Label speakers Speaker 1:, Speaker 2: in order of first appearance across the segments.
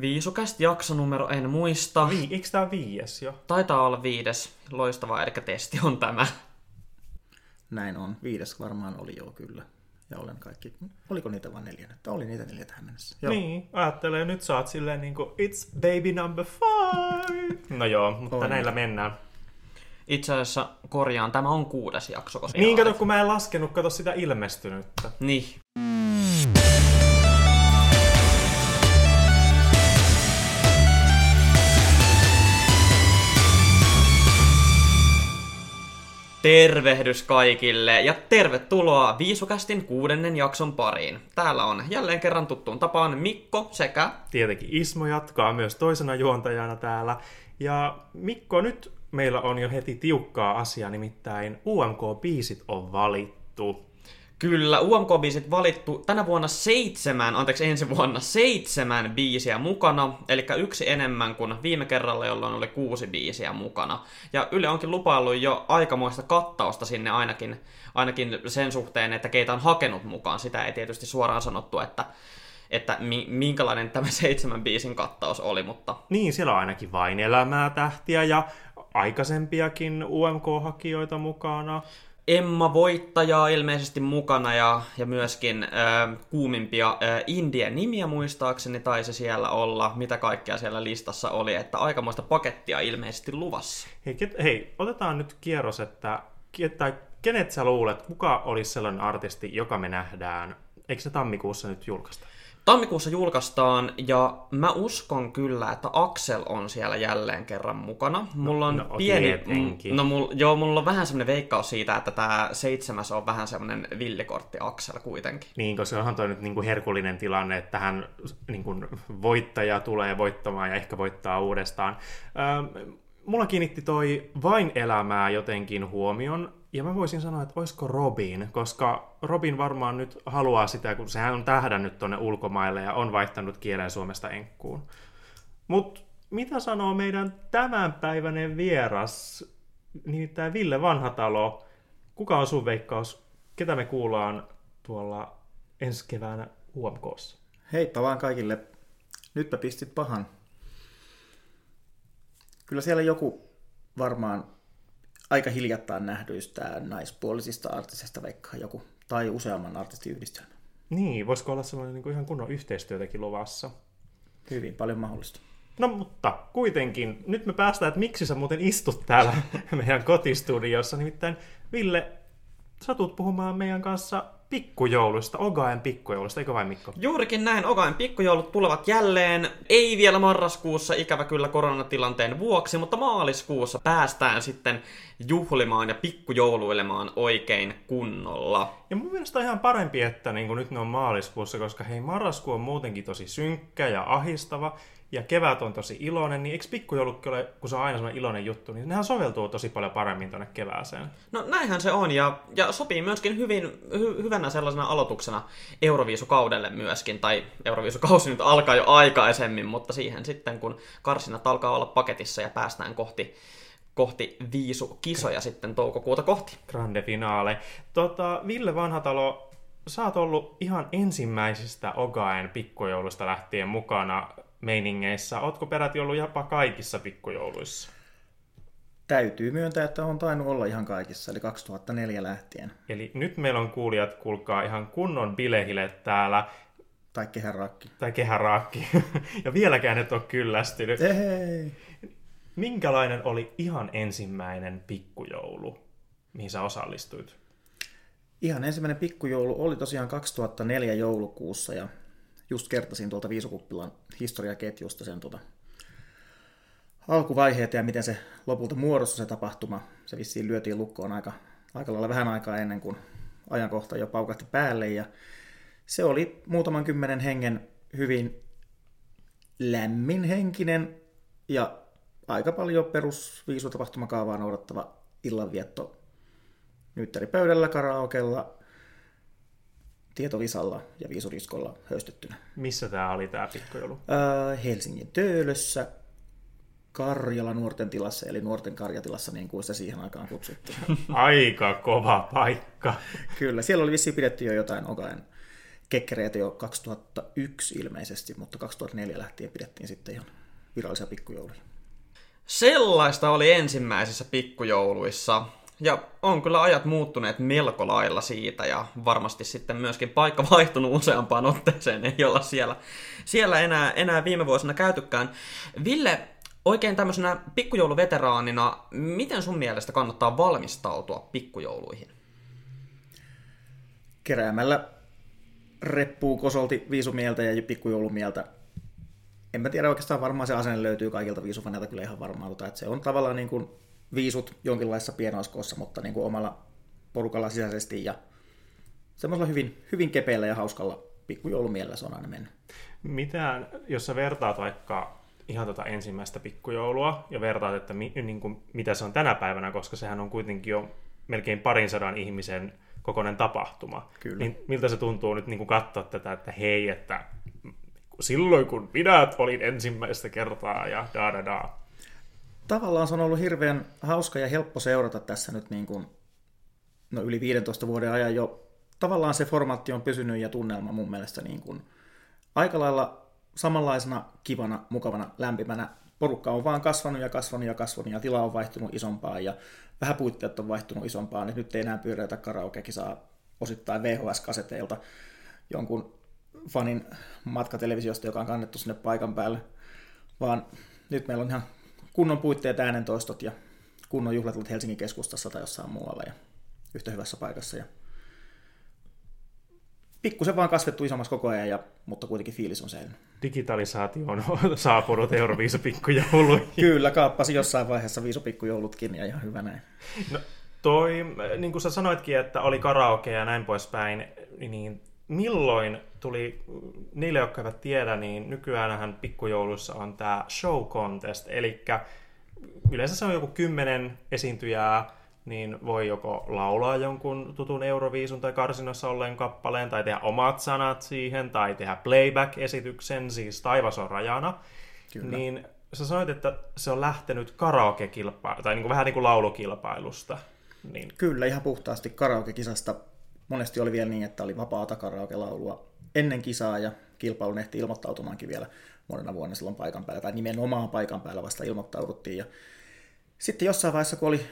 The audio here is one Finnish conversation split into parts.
Speaker 1: Viisukäst jaksonumero en muista.
Speaker 2: Vi, eikö tää viides jo?
Speaker 1: Taitaa olla viides. Loistava, eli testi on tämä.
Speaker 3: Näin on. Viides varmaan oli jo kyllä. Ja olen kaikki... Oliko niitä vain neljä? Että oli niitä neljä tähän mennessä.
Speaker 2: Joo. Niin, ajattelee, nyt sä oot silleen niinku, it's baby number five. No joo, mutta
Speaker 3: On.
Speaker 2: näillä mennään.
Speaker 1: Itse asiassa korjaan, tämä on kuudes jakso. Koska
Speaker 2: Niin kato, kun mä en laskenut, kato sitä ilmestynyttä.
Speaker 1: Niin. Tervehdys kaikille ja tervetuloa Viisukästin kuudennen jakson pariin. Täällä on jälleen kerran tuttuun tapaan Mikko sekä...
Speaker 2: Tietenkin Ismo jatkaa myös toisena juontajana täällä. Ja Mikko, nyt meillä on jo heti tiukkaa asiaa, nimittäin UMK-biisit on valittu.
Speaker 1: Kyllä, UMK-biisit valittu tänä vuonna seitsemän, anteeksi ensi vuonna seitsemän biisiä mukana, eli yksi enemmän kuin viime kerralla, jolloin oli kuusi biisiä mukana. Ja Yle onkin lupaillut jo aikamoista kattausta sinne ainakin, ainakin sen suhteen, että keitä on hakenut mukaan. Sitä ei tietysti suoraan sanottu, että, että mi- minkälainen tämä seitsemän biisin kattaus oli, mutta
Speaker 2: Niin, siellä on ainakin vain elämää tähtiä ja aikaisempiakin UMK-hakijoita mukana.
Speaker 1: Emma voittajaa ilmeisesti mukana ja, ja myöskin äh, kuumimpia äh, Indien nimiä muistaakseni taisi siellä olla, mitä kaikkea siellä listassa oli, että aikamoista pakettia ilmeisesti luvassa.
Speaker 2: Hei, ket, hei, otetaan nyt kierros, että tai kenet sä luulet, kuka olisi sellainen artisti, joka me nähdään, eikö se tammikuussa nyt julkaista?
Speaker 1: Tammikuussa julkaistaan ja mä uskon kyllä, että Axel on siellä jälleen kerran mukana. Mulla on
Speaker 2: no,
Speaker 1: pieni...
Speaker 2: tietenkin.
Speaker 1: No, mul, joo, mulla on vähän semmoinen veikkaus siitä, että tämä seitsemäs on vähän semmoinen villikortti Axel kuitenkin.
Speaker 2: Niin, koska onhan toi nyt niin kuin herkullinen tilanne, että tähän niin kuin voittaja tulee voittamaan ja ehkä voittaa uudestaan. Ähm, mulla kiinnitti toi vain elämää jotenkin huomion, ja mä voisin sanoa, että olisiko Robin, koska Robin varmaan nyt haluaa sitä, kun sehän on tähdännyt tonne ulkomaille ja on vaihtanut kielen Suomesta enkkuun. Mutta mitä sanoo meidän tämänpäiväinen vieras, nimittäin Ville Vanhatalo? Kuka on sun veikkaus? Ketä me kuullaan tuolla ensi keväänä UMKssa?
Speaker 3: Heippa vaan kaikille. Nytpä pistit pahan. Kyllä siellä joku varmaan aika hiljattain nähdyistä naispuolisista artisteista veikkaa joku. Tai useamman artistiyhdistelmä.
Speaker 2: Niin, voisiko olla sellainen niin kuin ihan kunnon yhteistyötäkin luvassa?
Speaker 3: Hyvin paljon mahdollista.
Speaker 2: No mutta kuitenkin, nyt me päästään, että miksi sä muuten istut täällä meidän kotistudiossa. Nimittäin Ville, sä tulet puhumaan meidän kanssa pikkujouluista, Ogaen pikkujouluista, eikö vain Mikko?
Speaker 1: Juurikin näin, Ogain pikkujoulut tulevat jälleen. Ei vielä marraskuussa, ikävä kyllä koronatilanteen vuoksi, mutta maaliskuussa päästään sitten juhlimaan ja pikkujouluilemaan oikein kunnolla.
Speaker 2: Ja mun mielestä on ihan parempi, että niin kuin nyt ne on maaliskuussa, koska hei, marraskuu on muutenkin tosi synkkä ja ahistava, ja kevät on tosi iloinen, niin eikö pikkujoulukki ole, kun se on aina sellainen iloinen juttu, niin nehän soveltuu tosi paljon paremmin tonne kevääseen.
Speaker 1: No näinhän se on, ja, ja sopii myöskin hyvin, hy, hyvänä sellaisena aloituksena Euroviisukaudelle myöskin, tai Euroviisukausi nyt alkaa jo aikaisemmin, mutta siihen sitten, kun karsinat alkaa olla paketissa ja päästään kohti, kohti viisukisoja sitten toukokuuta kohti.
Speaker 2: Grande finale. Tota, Ville Vanhatalo, sä oot ollut ihan ensimmäisistä Ogaen pikkujoulusta lähtien mukana meiningeissä. Ootko peräti ollut jopa kaikissa pikkujouluissa?
Speaker 3: Täytyy myöntää, että on tainnut olla ihan kaikissa, eli 2004 lähtien.
Speaker 2: Eli nyt meillä on kuulijat, kuulkaa ihan kunnon bilehilet täällä,
Speaker 3: Tai kehärakki.
Speaker 2: tai kehäraakki, ja vieläkään et ole kyllästynyt.
Speaker 3: Ei.
Speaker 2: Minkälainen oli ihan ensimmäinen pikkujoulu, mihin sä osallistuit?
Speaker 3: Ihan ensimmäinen pikkujoulu oli tosiaan 2004 joulukuussa ja just kertasin tuolta Viisukuppilan historiaketjusta sen tuota alkuvaiheet ja miten se lopulta muodostui se tapahtuma. Se vissiin lyötiin lukkoon aika, aika lailla vähän aikaa ennen kuin ajankohta jo paukahti päälle ja se oli muutaman kymmenen hengen hyvin lämminhenkinen ja aika paljon perus viisutapahtumakaavaa noudattava illanvietto Nyttäripöydällä, karaokella, tietovisalla ja viisuriskolla höystettynä.
Speaker 2: Missä tää oli tää pikkujoulu?
Speaker 3: Äh, Helsingin Töölössä, Karjala nuorten tilassa, eli nuorten karjatilassa, niin kuin sitä siihen aikaan kutsuttiin.
Speaker 2: Aika kova paikka.
Speaker 3: Kyllä, siellä oli vissiin pidetty jo jotain Ogaen kekkereitä jo 2001 ilmeisesti, mutta 2004 lähtien pidettiin sitten ihan virallisia pikkujouluja.
Speaker 1: Sellaista oli ensimmäisissä pikkujouluissa. Ja on kyllä ajat muuttuneet melko lailla siitä ja varmasti sitten myöskin paikka vaihtunut useampaan otteeseen, ei olla siellä, siellä enää, enää viime vuosina käytykään. Ville, oikein tämmöisenä pikkujouluveteraanina, miten sun mielestä kannattaa valmistautua pikkujouluihin?
Speaker 3: Keräämällä reppuu kosolti viisumieltä ja pikkujoulumieltä. En mä tiedä oikeastaan varmaan se asenne löytyy kaikilta viisufaneilta kyllä ihan varmaan, että se on tavallaan niin kuin viisut jonkinlaisessa pienoiskossa, mutta niin kuin omalla porukalla sisäisesti ja semmoisella hyvin, hyvin kepeällä ja hauskalla pikkujoulumielellä se on aina mennyt.
Speaker 2: Mitään, jos sä vertaat vaikka ihan tota ensimmäistä pikkujoulua ja vertaat, että mi, niin kuin, mitä se on tänä päivänä, koska sehän on kuitenkin jo melkein parin sadan ihmisen kokoinen tapahtuma.
Speaker 3: Kyllä.
Speaker 2: Niin miltä se tuntuu nyt niin kuin katsoa tätä, että hei, että silloin kun minä olin ensimmäistä kertaa ja da da da.
Speaker 3: Tavallaan se on ollut hirveän hauska ja helppo seurata tässä nyt niin kuin, no yli 15 vuoden ajan jo. Tavallaan se formaatti on pysynyt ja tunnelma mun mielestä niin kuin, aika lailla samanlaisena kivana, mukavana, lämpimänä. Porukka on vaan kasvanut ja kasvanut ja kasvanut ja tila on vaihtunut isompaan ja vähän puitteet on vaihtunut isompaan. Nyt ei enää pyörätä karaokekisaa osittain VHS-kaseteilta jonkun fanin matkatelevisiosta, joka on kannettu sinne paikan päälle, vaan nyt meillä on ihan kunnon puitteet äänentoistot ja kunnon juhlat Helsingin keskustassa tai jossain muualla ja yhtä hyvässä paikassa. Ja pikkusen vaan kasvettu isommaksi koko ajan, ja, mutta kuitenkin fiilis on säilynyt.
Speaker 2: Digitalisaatio on saapunut Euroviisu pikkujouluihin.
Speaker 3: Kyllä, kaappasi jossain vaiheessa viisu pikkujoulutkin ja ihan hyvä näin.
Speaker 2: No, toi, niin kuin sä sanoitkin, että oli karaoke ja näin poispäin, niin milloin tuli, niille jotka eivät tiedä, niin nykyään pikkujoulussa on tämä show contest, eli yleensä se on joku kymmenen esiintyjää, niin voi joko laulaa jonkun tutun Euroviisun tai karsinossa olleen kappaleen, tai tehdä omat sanat siihen, tai tehdä playback-esityksen, siis taivas on rajana. Kyllä. Niin sä sanoit, että se on lähtenyt karaoke tai niin kuin, vähän niin kuin laulukilpailusta. Niin.
Speaker 3: Kyllä, ihan puhtaasti karaoke-kisasta. Monesti oli vielä niin, että oli vapaata karaoke-laulua ennen kisaa, ja kilpailun ehti ilmoittautumaankin vielä monena vuonna silloin paikan päällä, tai nimenomaan paikan päällä vasta ilmoittauduttiin. Ja sitten jossain vaiheessa, kun oli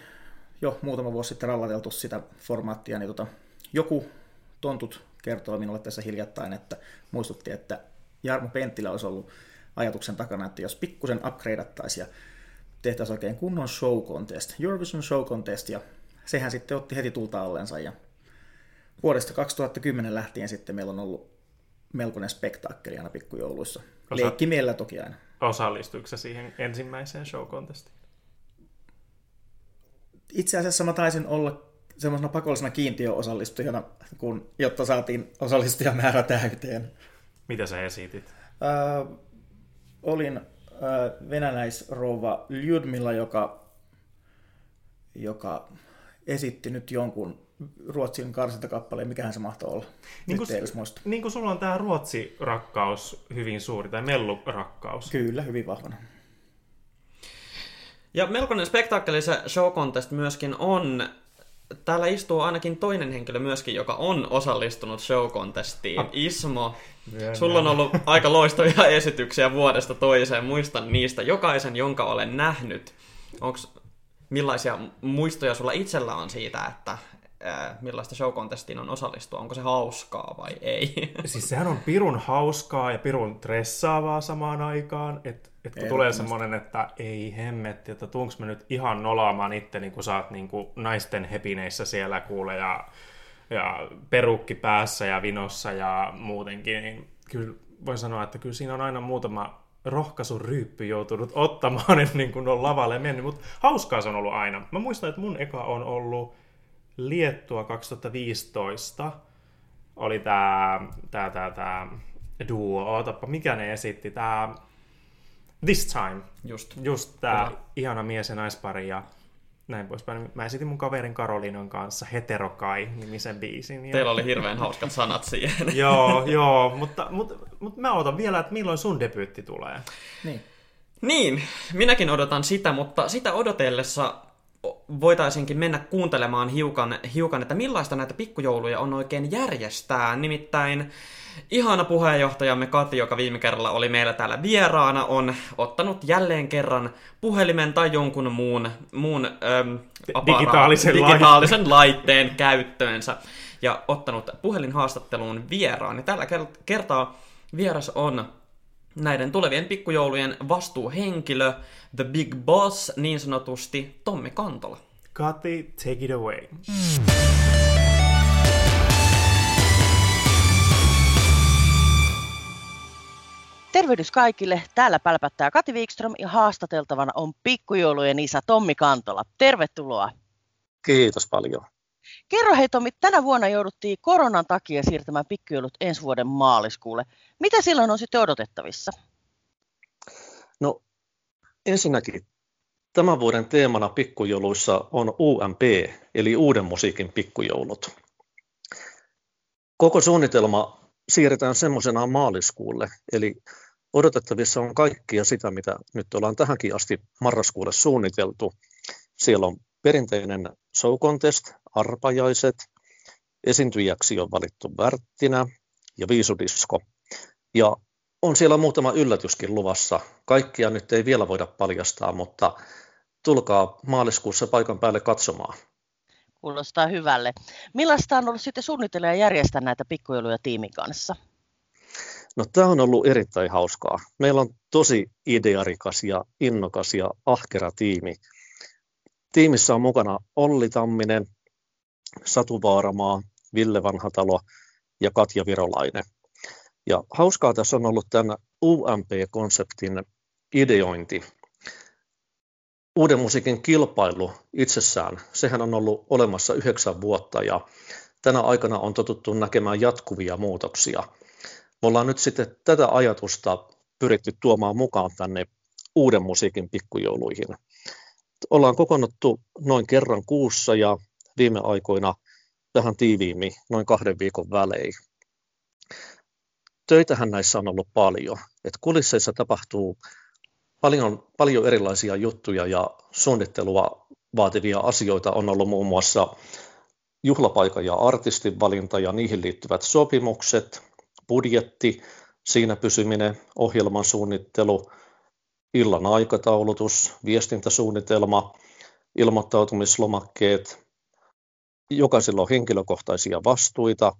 Speaker 3: jo muutama vuosi sitten rallateltu sitä formaattia, niin tota, joku tontut kertoo minulle tässä hiljattain, että muistutti, että Jarmo Penttilä olisi ollut ajatuksen takana, että jos pikkusen upgradeattaisiin ja tehtäisiin oikein kunnon show contest, Eurovision show contest, ja sehän sitten otti heti tulta allensa, ja vuodesta 2010 lähtien sitten meillä on ollut melkoinen spektaakkeli aina pikkujouluissa. Osa... Leikkimielellä toki aina.
Speaker 2: Osallistuiko siihen ensimmäiseen show contestiin?
Speaker 3: itse asiassa mä taisin olla semmoisena pakollisena kiintiöosallistujana, kun, jotta saatiin osallistujamäärä täyteen.
Speaker 2: Mitä sä esitit?
Speaker 3: Äh, olin äh, venäläisrouva Lyudmilla, joka, joka esitti nyt jonkun Ruotsin karsintakappaleen, mikähän se mahtoi olla.
Speaker 2: Niin kuin, niin kuin sulla on tämä Ruotsi-rakkaus hyvin suuri, tai Mellu-rakkaus.
Speaker 3: Kyllä, hyvin vahvana.
Speaker 1: Ja melkoinen spektaakkeli se show contest myöskin on. Täällä istuu ainakin toinen henkilö myöskin, joka on osallistunut show contestiin. Ah. Ismo, Myönnä. sulla on ollut aika loistavia esityksiä vuodesta toiseen. Muistan niistä jokaisen, jonka olen nähnyt. Onks, millaisia muistoja sulla itsellä on siitä, että millaista show contestiin on osallistua? Onko se hauskaa vai ei?
Speaker 2: Siis sehän on pirun hauskaa ja pirun stressaavaa samaan aikaan. Että et kun tulee semmoinen, että ei hemmetti, että tuunko mä nyt ihan nolaamaan itteni, kun sä oot niin kuin naisten hepineissä siellä kuule ja, ja perukki päässä ja vinossa ja muutenkin, niin kyllä voin sanoa, että kyllä siinä on aina muutama rohkaisun ryyppy joutunut ottamaan, että niin kuin on lavalle mennyt, mutta hauskaa se on ollut aina. Mä muistan, että mun eka on ollut Liettua 2015, oli tää, tää, tää, tää duo, ootapa, mikä ne esitti, tää This Time.
Speaker 1: Just.
Speaker 2: Just tää Kyllä. ihana mies ja naispari ja näin poispäin. Mä esitin mun kaverin Karolinon kanssa Heterokai nimisen biisin. Ja...
Speaker 1: Teillä oli hirveän hauskat sanat siihen.
Speaker 2: joo, joo, mutta, mutta, mutta mä odotan vielä, että milloin sun debyytti tulee.
Speaker 3: Niin.
Speaker 1: Niin, minäkin odotan sitä, mutta sitä odotellessa voitaisinkin mennä kuuntelemaan hiukan, hiukan, että millaista näitä pikkujouluja on oikein järjestää. Nimittäin ihana puheenjohtajamme Kati, joka viime kerralla oli meillä täällä vieraana, on ottanut jälleen kerran puhelimen tai jonkun muun, muun äm,
Speaker 2: apara- digitaalisen,
Speaker 1: digitaalisen laitteen käyttöönsä ja ottanut puhelinhaastatteluun vieraan. Ja tällä kertaa vieras on näiden tulevien pikkujoulujen vastuuhenkilö, The Big Boss, niin sanotusti Tommi Kantola.
Speaker 2: Kati, take it away.
Speaker 4: Tervehdys kaikille. Täällä pälpättää Kati Wikström ja haastateltavana on pikkujoulujen isä Tommi Kantola. Tervetuloa.
Speaker 5: Kiitos paljon.
Speaker 4: Kerro hei Tommi, tänä vuonna jouduttiin koronan takia siirtämään pikkujoulut ensi vuoden maaliskuulle. Mitä silloin on sitten odotettavissa?
Speaker 5: No ensinnäkin tämän vuoden teemana pikkujouluissa on UMP, eli uuden musiikin pikkujoulut. Koko suunnitelma siirretään semmoisena maaliskuulle, eli odotettavissa on kaikkia sitä, mitä nyt ollaan tähänkin asti marraskuulle suunniteltu. Siellä on perinteinen show contest, arpajaiset, esiintyjäksi on valittu Värttinä ja Viisudisko. Ja on siellä muutama yllätyskin luvassa. Kaikkia nyt ei vielä voida paljastaa, mutta tulkaa maaliskuussa paikan päälle katsomaan.
Speaker 4: Kuulostaa hyvälle. Millaista on ollut sitten suunnitella ja järjestää näitä pikkujouluja tiimin kanssa?
Speaker 5: No tämä on ollut erittäin hauskaa. Meillä on tosi idearikas ja innokas ja ahkera tiimi. Tiimissä on mukana Olli Tamminen, Satu Vaaramaa, Ville Vanhatalo ja Katja Virolainen. Ja hauskaa tässä on ollut tämän UMP-konseptin ideointi. Uuden musiikin kilpailu itsessään, sehän on ollut olemassa yhdeksän vuotta ja tänä aikana on totuttu näkemään jatkuvia muutoksia. Me ollaan nyt sitten tätä ajatusta pyritty tuomaan mukaan tänne uuden musiikin pikkujouluihin. Ollaan kokoonnuttu noin kerran kuussa ja viime aikoina tähän tiiviimmin noin kahden viikon välein töitähän näissä on ollut paljon. Et kulisseissa tapahtuu paljon, paljon erilaisia juttuja ja suunnittelua vaativia asioita on ollut muun muassa juhlapaikan ja artistin valinta ja niihin liittyvät sopimukset, budjetti, siinä pysyminen, ohjelman suunnittelu, illan aikataulutus, viestintäsuunnitelma, ilmoittautumislomakkeet. Jokaisella on henkilökohtaisia vastuita,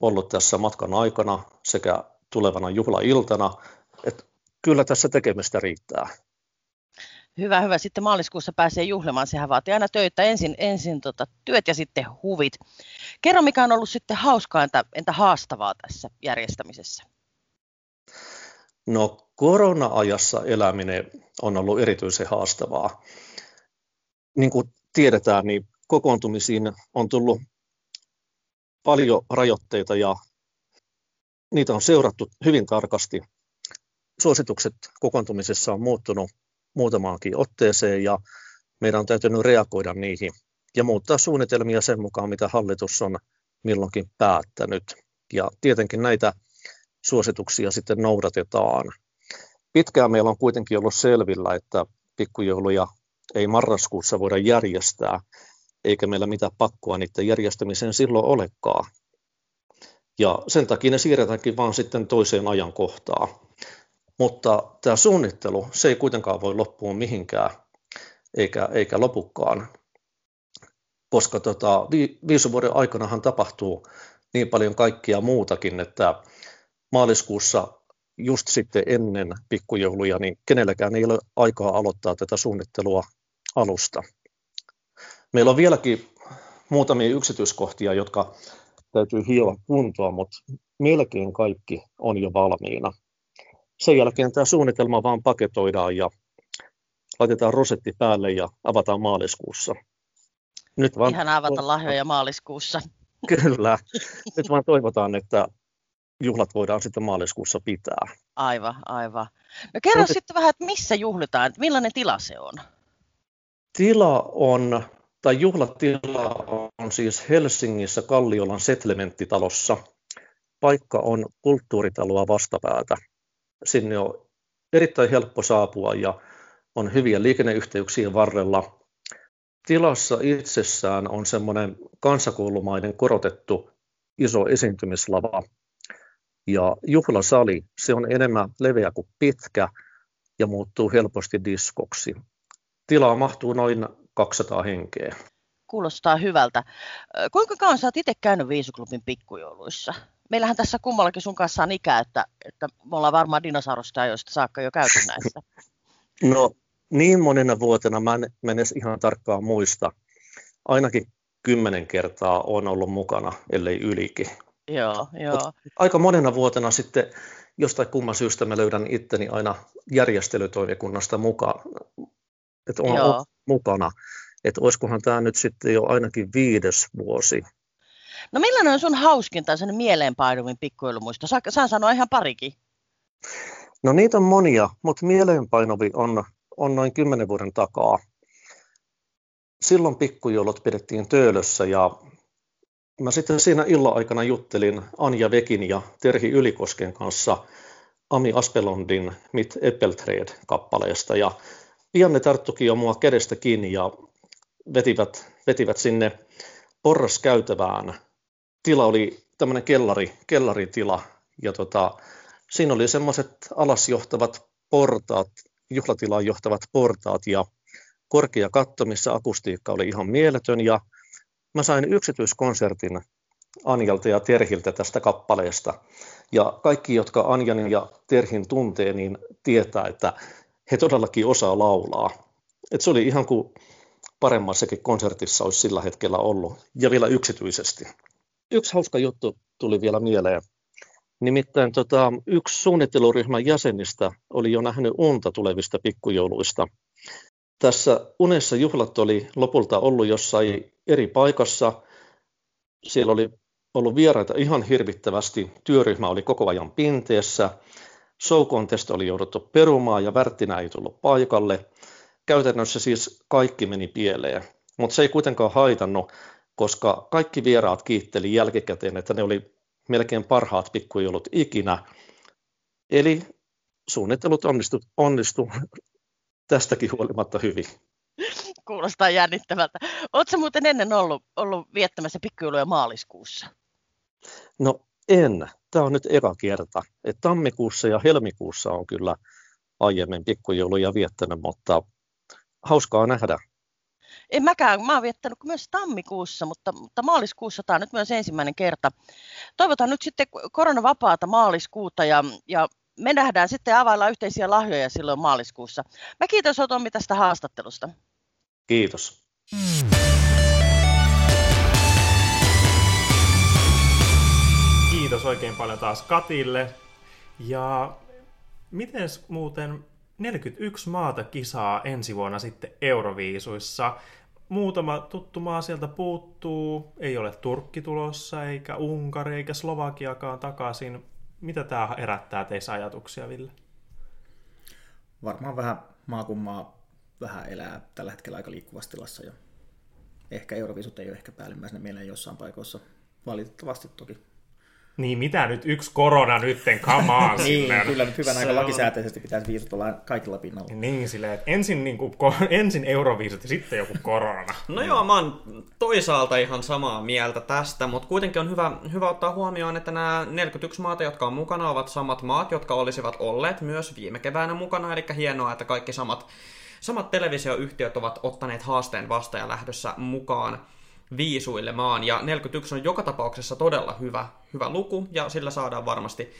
Speaker 5: ollut tässä matkan aikana sekä tulevana juhlailtana, että kyllä tässä tekemistä riittää.
Speaker 4: Hyvä, hyvä. Sitten maaliskuussa pääsee juhlimaan. Sehän vaatii aina töitä. Ensin, ensin tota, työt ja sitten huvit. Kerro, mikä on ollut sitten hauskaa entä, entä haastavaa tässä järjestämisessä?
Speaker 5: No korona-ajassa eläminen on ollut erityisen haastavaa. Niin kuin tiedetään, niin kokoontumisiin on tullut paljon rajoitteita ja niitä on seurattu hyvin tarkasti. Suositukset kokoontumisessa on muuttunut muutamaankin otteeseen ja meidän on täytynyt reagoida niihin ja muuttaa suunnitelmia sen mukaan, mitä hallitus on milloinkin päättänyt. Ja tietenkin näitä suosituksia sitten noudatetaan. Pitkään meillä on kuitenkin ollut selvillä, että pikkujouluja ei marraskuussa voida järjestää, eikä meillä mitään pakkoa niiden järjestämiseen silloin olekaan. Ja sen takia ne siirretäänkin vaan sitten toiseen ajankohtaan. Mutta tämä suunnittelu, se ei kuitenkaan voi loppua mihinkään, eikä, eikä lopukkaan. Koska tota, vi, viisi vuoden aikanahan tapahtuu niin paljon kaikkia muutakin, että maaliskuussa just sitten ennen pikkujouluja, niin kenelläkään ei ole aikaa aloittaa tätä suunnittelua alusta. Meillä on vieläkin muutamia yksityiskohtia, jotka täytyy hioa kuntoon, mutta melkein kaikki on jo valmiina. Sen jälkeen tämä suunnitelma vaan paketoidaan ja laitetaan rosetti päälle ja avataan maaliskuussa.
Speaker 4: Nyt vaan Ihan avata lahjoja maaliskuussa.
Speaker 5: Kyllä. Nyt vaan toivotaan, että juhlat voidaan sitten maaliskuussa pitää.
Speaker 4: Aivan, aivan. No kerro Roset... sitten vähän, että missä juhlitaan, millainen tila se on?
Speaker 5: Tila on tai juhlatila on siis Helsingissä Kalliolan settlementtitalossa. Paikka on kulttuuritaloa vastapäätä. Sinne on erittäin helppo saapua ja on hyviä liikenneyhteyksiä varrella. tilassa itsessään on semmoinen kansakoulumainen korotettu iso esiintymislava. Ja juhlasali, se on enemmän leveä kuin pitkä ja muuttuu helposti diskoksi. Tilaa mahtuu noin 200 henkeä.
Speaker 4: Kuulostaa hyvältä. Kuinka kauan sä oot itse käynyt Viisuklubin pikkujouluissa? Meillähän tässä kummallakin sun kanssa on ikää, että, että me ollaan varmaan dinosaurusta ajoista saakka jo käyty näissä.
Speaker 5: No niin monena vuotena mä en, en edes ihan tarkkaan muista. Ainakin kymmenen kertaa on ollut mukana, ellei ylikin.
Speaker 4: Joo, joo. Mut
Speaker 5: aika monena vuotena sitten jostain kumman syystä mä löydän itteni aina järjestelytoimikunnasta mukaan, että on Joo. mukana. Että olisikohan tämä nyt sitten jo ainakin viides vuosi.
Speaker 4: No millainen on sun hauskin tai sen mieleenpainuvin pikkuilumuisto? Saa, saan sanoa ihan parikin.
Speaker 5: No niitä on monia, mutta mieleenpainuvi on, on noin kymmenen vuoden takaa. Silloin pikkujoulut pidettiin Töölössä ja mä sitten siinä illan aikana juttelin Anja Vekin ja Terhi Ylikosken kanssa Ami Aspelondin Mit Eppeltred-kappaleesta ja pian ne tarttukin jo mua kädestä kiinni ja vetivät, vetivät sinne porraskäytävään. Tila oli tämmöinen kellari, kellaritila ja tota, siinä oli semmoiset alasjohtavat portaat, juhlatilaan johtavat portaat ja korkea katto, missä akustiikka oli ihan mieletön ja mä sain yksityiskonsertin Anjalta ja Terhiltä tästä kappaleesta. Ja kaikki, jotka Anjan ja Terhin tuntee, niin tietää, että he todellakin osaa laulaa. Et se oli ihan kuin paremmassakin konsertissa olisi sillä hetkellä ollut, ja vielä yksityisesti. Yksi hauska juttu tuli vielä mieleen. Nimittäin tota, yksi suunnitteluryhmän jäsenistä oli jo nähnyt unta tulevista pikkujouluista. Tässä unessa juhlat oli lopulta ollut jossain eri paikassa. Siellä oli ollut vieraita ihan hirvittävästi. Työryhmä oli koko ajan pinteessä. Show contest oli jouduttu perumaan ja Värttinä ei tullut paikalle. Käytännössä siis kaikki meni pieleen, mutta se ei kuitenkaan haitannut, koska kaikki vieraat kiitteli jälkikäteen, että ne oli melkein parhaat pikkujoulut ikinä. Eli suunnittelut onnistu, onnistu tästäkin huolimatta hyvin.
Speaker 4: Kuulostaa jännittävältä. Oletko muuten ennen ollut, ollut viettämässä pikkujouluja maaliskuussa?
Speaker 5: No en. Tämä on nyt eka kerta. Et tammikuussa ja helmikuussa on kyllä aiemmin pikkujouluja viettänyt, mutta hauskaa nähdä.
Speaker 4: En mäkään, mä oon viettänyt myös tammikuussa, mutta, mutta maaliskuussa tämä on nyt myös ensimmäinen kerta. Toivotaan nyt sitten koronavapaata maaliskuuta ja, ja me nähdään sitten availla yhteisiä lahjoja silloin maaliskuussa. Mä kiitos Tommi tästä haastattelusta.
Speaker 5: Kiitos.
Speaker 2: Kiitos oikein paljon taas Katille. Ja miten muuten 41 maata kisaa ensi vuonna sitten Euroviisuissa. Muutama tuttu maa sieltä puuttuu. Ei ole Turkki tulossa, eikä Unkari, eikä Slovakiakaan takaisin. Mitä tämä herättää teissä ajatuksia, Ville?
Speaker 3: Varmaan vähän maa kuin maa vähän elää tällä hetkellä aika liikkuvassa tilassa. Ehkä Euroviisut ei ole ehkä päällimmäisenä mieleen jossain paikoissa. Valitettavasti toki
Speaker 2: niin mitä nyt yksi korona nytten, come on.
Speaker 3: niin, kyllä nyt hyvän aika lakisääteisesti pitäisi viisut olla kaikilla pinnalla.
Speaker 2: Niin, silleen, että ensin, niin kuin, ensin euroviisut ja sitten joku korona.
Speaker 1: No joo, mä oon toisaalta ihan samaa mieltä tästä, mutta kuitenkin on hyvä, hyvä ottaa huomioon, että nämä 41 maata, jotka on mukana, ovat samat maat, jotka olisivat olleet myös viime keväänä mukana, eli hienoa, että kaikki samat, samat televisioyhtiöt ovat ottaneet haasteen vasta ja lähdössä mukaan viisuilemaan. Ja 41 on joka tapauksessa todella hyvä, hyvä luku, ja sillä saadaan varmasti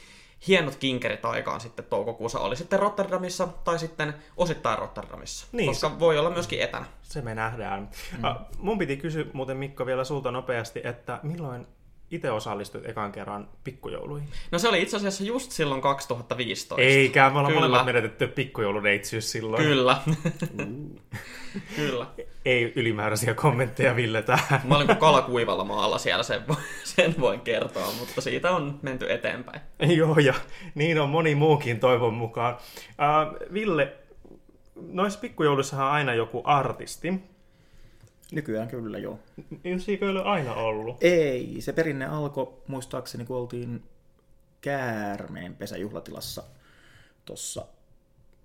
Speaker 1: hienot kinkerit aikaan sitten toukokuussa, oli sitten Rotterdamissa tai sitten osittain Rotterdamissa, niin, koska se, voi olla myöskin etänä.
Speaker 2: Se me nähdään. Mm. Uh, mun piti kysyä muuten Mikko vielä sulta nopeasti, että milloin itse osallistuit ekan kerran pikkujouluihin?
Speaker 1: No se oli itse asiassa just silloin 2015.
Speaker 2: Eikä, me ollaan molemmat menetetty pikkujouluneitsyys silloin.
Speaker 1: Kyllä. Kyllä.
Speaker 2: Ei ylimääräisiä kommentteja Ville tähän.
Speaker 1: Mä olin kuin kala kuivalla maalla siellä, sen, sen voin kertoa, mutta siitä on menty eteenpäin.
Speaker 2: Joo, ja niin on moni muukin toivon mukaan. Uh, Ville, noissa pikkujouluissahan on aina joku artisti.
Speaker 3: Nykyään kyllä, joo.
Speaker 2: Eikö ole aina ollut?
Speaker 3: Ei, se perinne alkoi muistaakseni, kun oltiin Käärmeen pesäjuhlatilassa tuossa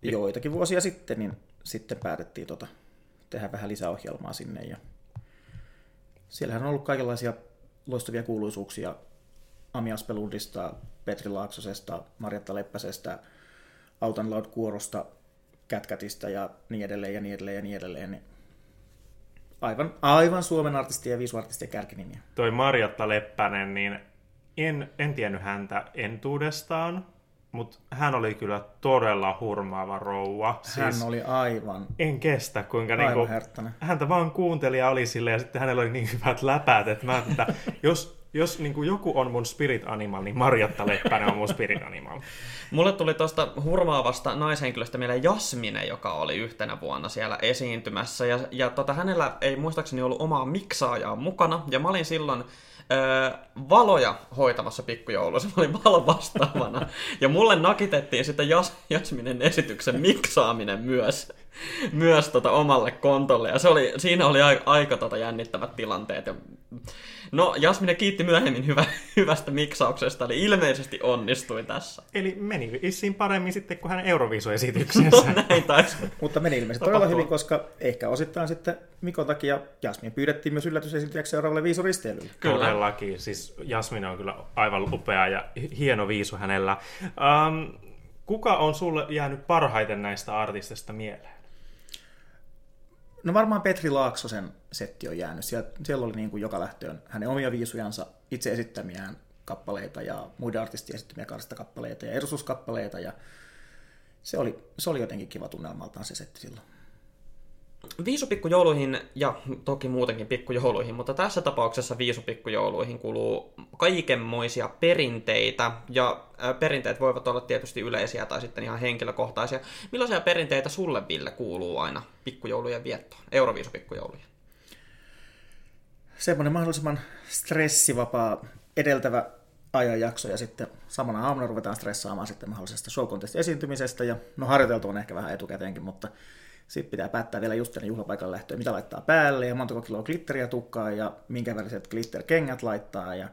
Speaker 3: joitakin vuosia sitten, niin sitten päätettiin tota, tehdä vähän lisäohjelmaa sinne. Ja siellähän on ollut kaikenlaisia loistavia kuuluisuuksia Ami Aspelundista, Petri Laaksosesta, Marjatta Leppäsestä, Autan Loud Kuorosta, Kätkätistä ja niin edelleen ja niin edelleen ja niin edelleen. Niin aivan, aivan Suomen artistien ja visuartistien kärkinimiä.
Speaker 2: Toi Marjatta Leppänen, niin en, en tiennyt häntä entuudestaan, mutta hän oli kyllä todella hurmaava rouva.
Speaker 3: Hän siis oli aivan...
Speaker 2: En kestä, kuinka aivan niinku, häntä vaan kuunteli ja oli sille, ja sitten hänellä oli niin hyvät läpäät, että mä, että jos, jos niin kuin joku on mun spirit animal, niin Marjatta Leppänen on mun spirit animal.
Speaker 1: Mulle tuli tuosta hurmaavasta naishenkilöstä mieleen Jasmine, joka oli yhtenä vuonna siellä esiintymässä. Ja, ja tota, hänellä ei muistaakseni ollut omaa miksaajaa mukana. Ja mä olin silloin öö, valoja hoitamassa pikkujouluissa. Mä olin valon vastaavana. ja mulle nakitettiin sitten Jas, Jasminen esityksen miksaaminen myös, myös tota omalle kontolle. Ja se oli, siinä oli aika, aika tota jännittävät tilanteet. Ja No, Jasmine kiitti myöhemmin hyvä, hyvästä miksauksesta, eli ilmeisesti onnistui tässä.
Speaker 2: Eli meni vissiin paremmin sitten kuin hänen Euroviisuesityksensä.
Speaker 1: No, näin taisi.
Speaker 3: Mutta meni ilmeisesti todella hyvin, koska ehkä osittain sitten Mikon takia Jasmin pyydettiin myös yllätysesityjäksi seuraavalle viisuristeilylle.
Speaker 2: Kyllä. Todellakin. Siis Jasmin on kyllä aivan upea ja hieno viisu hänellä. Um, kuka on sulle jäänyt parhaiten näistä artistista mieleen?
Speaker 3: No varmaan Petri Laaksosen setti on jäänyt. Siellä, siellä oli niin kuin joka lähtöön hänen omia viisujansa, itse esittämiään kappaleita ja muiden artistien esittämiä kappaleita ja erosuuskappaleita. Ja se oli, se oli jotenkin kiva tunnelmaltaan se setti silloin.
Speaker 1: Viisu pikkujouluihin ja toki muutenkin pikkujouluihin, mutta tässä tapauksessa viisu pikkujouluihin kuuluu kaikenmoisia perinteitä ja perinteet voivat olla tietysti yleisiä tai sitten ihan henkilökohtaisia. Millaisia perinteitä sulle, Ville, kuuluu aina pikkujoulujen viettoon, Euroviisu pikkujoulujen?
Speaker 3: Semmoinen mahdollisimman stressivapaa edeltävä ajanjakso ja sitten samana aamuna ruvetaan stressaamaan sitten mahdollisesta show esiintymisestä ja no harjoiteltu on ehkä vähän etukäteenkin, mutta sitten pitää päättää vielä just ennen juhlapaikan lähtöä, mitä laittaa päälle ja montako kiloa glitteriä tukkaa ja minkä väriset glitterkengät laittaa. Ja,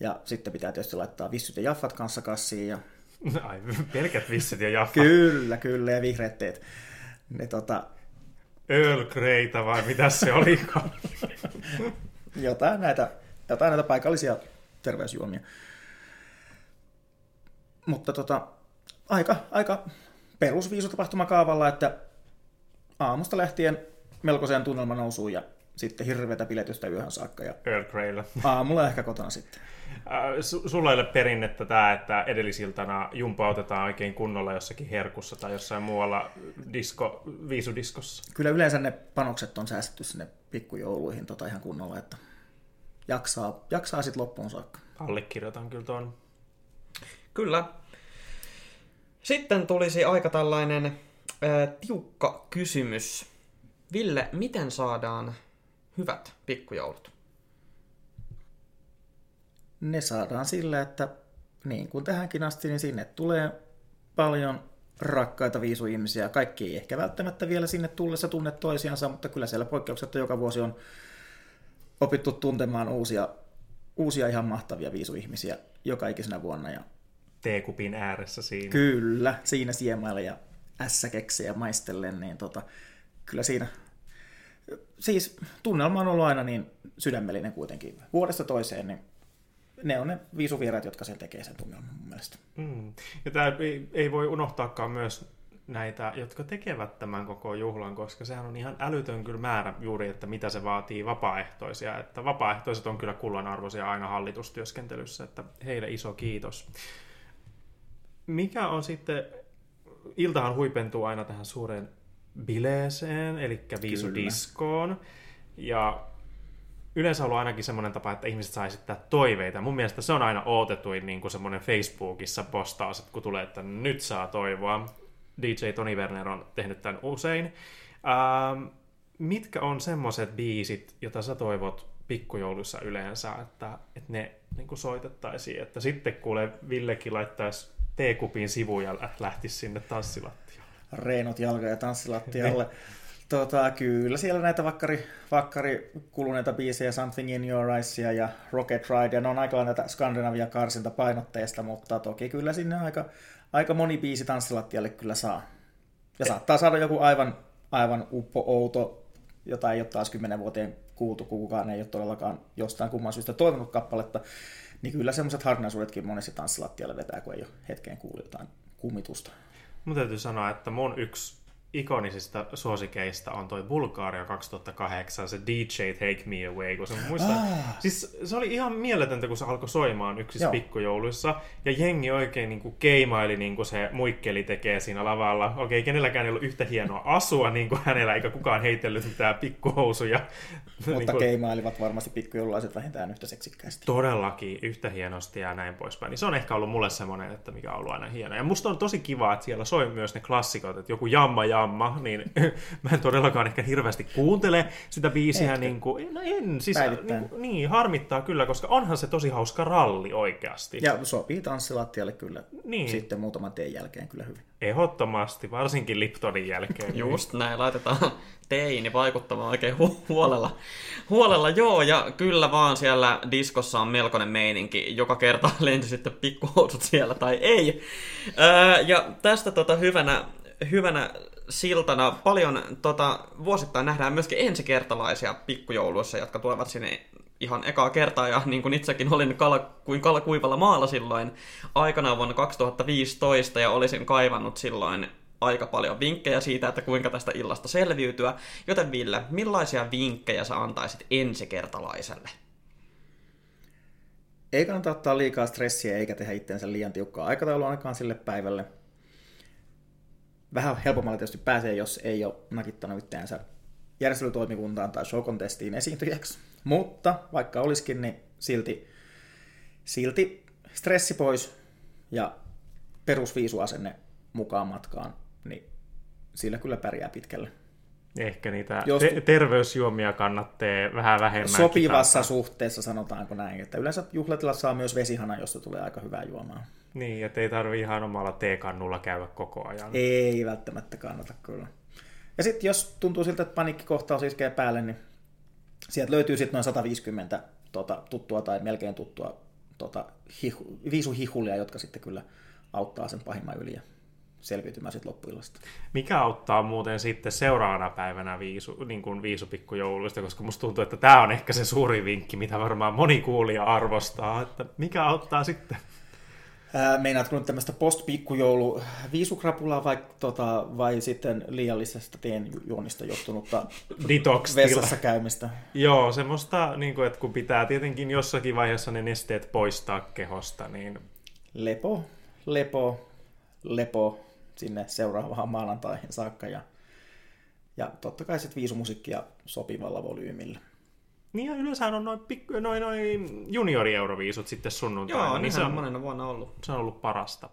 Speaker 3: ja sitten pitää tietysti laittaa vissyt ja jaffat kanssa kassiin. Ja...
Speaker 2: Ai, pelkät vissyt ja jaffat.
Speaker 3: Kyllä, kyllä, ja vihreät teet. Ne, tota...
Speaker 2: Earl Greyta vai mitä se oli?
Speaker 3: jotain, näitä, jotain näitä paikallisia terveysjuomia. Mutta tota, aika, aika perusviisutapahtumakaavalla, että aamusta lähtien melkoiseen tunnelman nousuun ja sitten hirveätä piletystä yöhön saakka. Ja
Speaker 2: Earl Greyllä.
Speaker 3: Aamulla ehkä kotona sitten.
Speaker 2: Äh, sulla ei ole perinnettä tämä, että edellisiltana otetaan oikein kunnolla jossakin herkussa tai jossain muualla disko, viisudiskossa?
Speaker 3: Kyllä yleensä ne panokset on säästetty sinne pikkujouluihin tota ihan kunnolla, että jaksaa, jaksaa sitten loppuun saakka.
Speaker 2: Allekirjoitan kyllä tuon.
Speaker 1: Kyllä. Sitten tulisi aika tällainen ää, tiukka kysymys. Ville, miten saadaan hyvät pikkujoulut?
Speaker 3: Ne saadaan sillä, että niin kuin tähänkin asti, niin sinne tulee paljon rakkaita viisuihmisiä. Kaikki ei ehkä välttämättä vielä sinne tullessa tunne toisiansa, mutta kyllä siellä poikkeuksetta joka vuosi on opittu tuntemaan uusia, uusia ihan mahtavia viisuihmisiä joka ikisenä vuonna. Ja
Speaker 2: Teekupin ääressä siinä.
Speaker 3: Kyllä, siinä siemailla ja ässäkeksiä maistellen, niin tota, kyllä siinä, siis tunnelma on ollut aina niin sydämellinen kuitenkin. Vuodesta toiseen, niin ne on ne viisuvieraat, jotka sen tekee sen tunnelman mun mielestä.
Speaker 2: Mm. Ja tämä ei, ei voi unohtaakaan myös näitä, jotka tekevät tämän koko juhlan, koska sehän on ihan älytön kyllä määrä juuri, että mitä se vaatii vapaaehtoisia. Että vapaaehtoiset on kyllä kullanarvoisia aina hallitustyöskentelyssä, että heille iso kiitos. Mikä on sitten iltahan huipentuu aina tähän suureen bileeseen, eli viisudiskoon. Ja yleensä on ollut ainakin semmoinen tapa, että ihmiset saa esittää toiveita. Mun mielestä se on aina odotetuin niin kuin semmoinen Facebookissa postaus, että kun tulee, että nyt saa toivoa. DJ Toni Werner on tehnyt tämän usein. Ähm, mitkä on semmoiset biisit, joita sä toivot pikkujoulussa yleensä, että, että ne niin kuin soitettaisiin, että sitten kuule Villekin laittaisi teekupin sivuja lähtisi sinne tanssilattialle.
Speaker 3: Reenot jalka ja tanssilattialle. tota, kyllä siellä näitä vakkari, vakkari kuluneita biisejä, Something in Your Eyes ja Rocket Ride, ja ne on aika näitä Skandinavia karsinta painotteista, mutta toki kyllä sinne aika, aika moni biisi tanssilattialle kyllä saa. Ja saattaa saada joku aivan, aivan uppo outo jota ei ole taas kymmenen vuoteen kuultu, kun kukaan ei ole todellakaan jostain kumman syystä toivonut kappaletta, niin kyllä semmoiset harvinaisuudetkin monessa tanssilattialle vetää, kun ei ole hetkeen kuulu jotain kummitusta.
Speaker 2: Mun täytyy sanoa, että mun yksi ikonisista suosikeista on toi Bulgaria 2008, se DJ Take Me Away, kun se muistan, ah. siis se oli ihan mieletöntä, kun se alkoi soimaan yksissä pikkujouluissa, ja jengi oikein niin kuin keimaili niin kuin se muikkeli tekee siinä lavalla. Okei, kenelläkään ei ollut yhtä hienoa asua niin kuin hänellä, eikä kukaan heitellyt mitään pikkuhousuja.
Speaker 3: Mutta niin kuin... keimailivat varmasti pikkujoululaiset vähintään yhtä seksikkäästi.
Speaker 2: Todellakin, yhtä hienosti ja näin poispäin. Niin se on ehkä ollut mulle semmoinen, että mikä on ollut aina hieno. Ja musta on tosi kiva, että siellä soi myös ne klassikot, että joku Jamma Jamma Jamma, niin mä en todellakaan ehkä hirveästi kuuntele sitä biisiä. Niin, kuin, no en, siis, niin, kuin, niin, harmittaa kyllä, koska onhan se tosi hauska ralli oikeasti.
Speaker 3: Ja sopii tanssilattialle kyllä niin. sitten muutaman teen jälkeen kyllä hyvin.
Speaker 2: Ehdottomasti, varsinkin Liptonin jälkeen.
Speaker 1: Just näin, laitetaan teini vaikuttamaan oikein hu- huolella. Huolella, joo, ja kyllä vaan siellä diskossa on melkoinen meininki. Joka kerta lenti sitten pikkuhousut siellä tai ei. Öö, ja tästä tota hyvänä, hyvänä siltana paljon tota, vuosittain nähdään myöskin ensikertalaisia pikkujouluissa, jotka tulevat sinne ihan ekaa kertaa, ja niin kuin itsekin olin kala, kuin kala kuivalla maalla silloin aikana vuonna 2015, ja olisin kaivannut silloin aika paljon vinkkejä siitä, että kuinka tästä illasta selviytyä. Joten Ville, millaisia vinkkejä sä antaisit ensikertalaiselle?
Speaker 3: Ei kannata ottaa liikaa stressiä eikä tehdä itseensä liian tiukkaa aikataulua ainakaan sille päivälle vähän helpommalla tietysti pääsee, jos ei ole nakittanut itseänsä järjestelytoimikuntaan tai showcontestiin esiintyjäksi. Mutta vaikka olisikin, niin silti, silti stressi pois ja perusviisuasenne mukaan matkaan, niin sillä kyllä pärjää pitkälle.
Speaker 2: Ehkä niitä Jos... te- terveysjuomia kannattaa vähän vähemmän.
Speaker 3: Sopivassa kitata. suhteessa sanotaanko näin, että yleensä juhlatilla saa myös vesihana, josta tulee aika hyvää juomaa.
Speaker 2: Niin, että ei tarvi ihan omalla teekannulla käydä koko ajan.
Speaker 3: Ei välttämättä kannata kyllä. Ja sitten jos tuntuu siltä, että paniikkikohtaus iskee päälle, niin sieltä löytyy sitten noin 150 tota, tuttua tai melkein tuttua tota, hihu, viisuhihulia, jotka sitten kyllä auttaa sen pahimman yli ja selviytymään sitten loppuillasta.
Speaker 2: Mikä auttaa muuten sitten seuraavana päivänä viisu, niin kuin viisupikkujouluista, koska musta tuntuu, että tämä on ehkä se suuri vinkki, mitä varmaan moni kuulija arvostaa, että mikä auttaa sitten?
Speaker 3: Meinaatko nyt tämmöistä post-pikkujoulu viisukrapulaa vai, tota, vai sitten liiallisesta teen juonista johtunutta
Speaker 2: Detox
Speaker 3: vessassa käymistä?
Speaker 2: Joo, semmoista, niin kuin, että kun pitää tietenkin jossakin vaiheessa ne nesteet poistaa kehosta, niin...
Speaker 3: Lepo, lepo, lepo sinne seuraavaan maanantaihin saakka ja, ja totta kai sitten viisumusiikkia sopivalla volyymilla.
Speaker 2: Niin ja yleensä on noin, noin, noin juniori-euroviisut sitten sunnuntaina.
Speaker 1: Joo,
Speaker 2: niin
Speaker 1: se on monena vuonna ollut.
Speaker 2: Se on ollut parasta.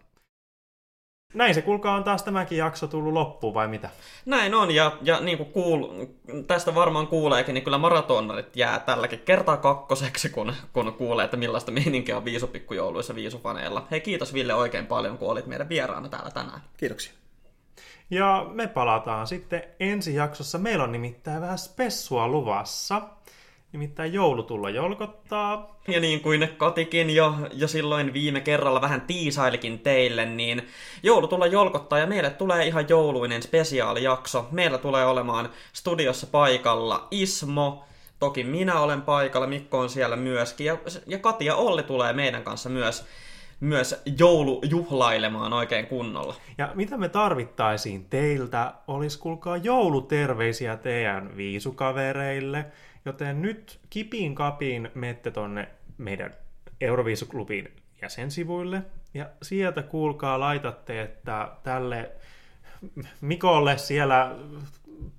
Speaker 2: Näin se kuulkaa on taas tämäkin jakso tullut loppuun vai mitä?
Speaker 1: Näin on ja, ja niin kuin kuul, tästä varmaan kuuleekin, niin kyllä maratonarit jää tälläkin kertaa kakkoseksi, kun, kun kuulee, että millaista meininkiä on viisupikkujouluissa viisufaneilla. Hei kiitos Ville oikein paljon, kun olit meidän vieraana täällä tänään.
Speaker 3: Kiitoksia.
Speaker 2: Ja me palataan sitten ensi jaksossa. Meillä on nimittäin vähän spessua luvassa. Nimittäin joulu tulla jolkottaa.
Speaker 1: Ja niin kuin kotikin jo, jo silloin viime kerralla vähän tiisailikin teille, niin joulu tulla jolkottaa ja meille tulee ihan jouluinen spesiaalijakso. Meillä tulee olemaan studiossa paikalla Ismo, toki minä olen paikalla, Mikko on siellä myöskin, ja, ja Kati ja Olli tulee meidän kanssa myös myös joulujuhlailemaan oikein kunnolla.
Speaker 2: Ja mitä me tarvittaisiin teiltä, olisi kuulkaa jouluterveisiä teidän viisukavereille, Joten nyt kipin kapiin menette tonne meidän Euroviisuklubin jäsensivuille ja sieltä kuulkaa laitatte, että tälle Mikolle siellä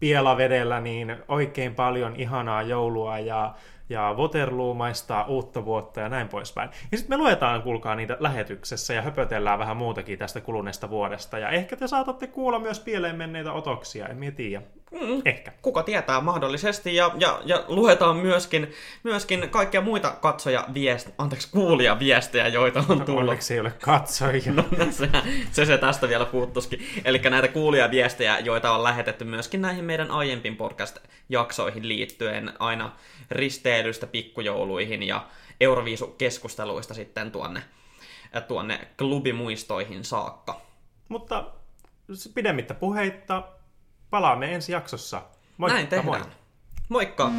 Speaker 2: pielavedellä niin oikein paljon ihanaa joulua ja ja Waterloo-maistaa uutta vuotta ja näin poispäin. Ja sitten me luetaan, kuulkaa niitä lähetyksessä ja höpötellään vähän muutakin tästä kuluneesta vuodesta. Ja ehkä te saatatte kuulla myös pieleen menneitä otoksia, en tiedä. Mm, Ehkä.
Speaker 1: Kuka tietää mahdollisesti. Ja, ja, ja luetaan myöskin, myöskin kaikkia muita katsoja viest, anteeksi, kuulia viestejä, joita on no, tullut.
Speaker 2: Onneksi ei ole katsojia.
Speaker 1: no, no, se, se, se, tästä vielä puuttuskin. Eli näitä kuulia viestejä, joita on lähetetty myöskin näihin meidän aiempiin podcast-jaksoihin liittyen aina risteilystä pikkujouluihin ja Euroviisukeskusteluista sitten tuonne, tuonne klubimuistoihin saakka.
Speaker 2: Mutta pidemmittä puheitta, palaamme ensi jaksossa.
Speaker 1: Moikka, Näin tehdään. Moi. Moikka!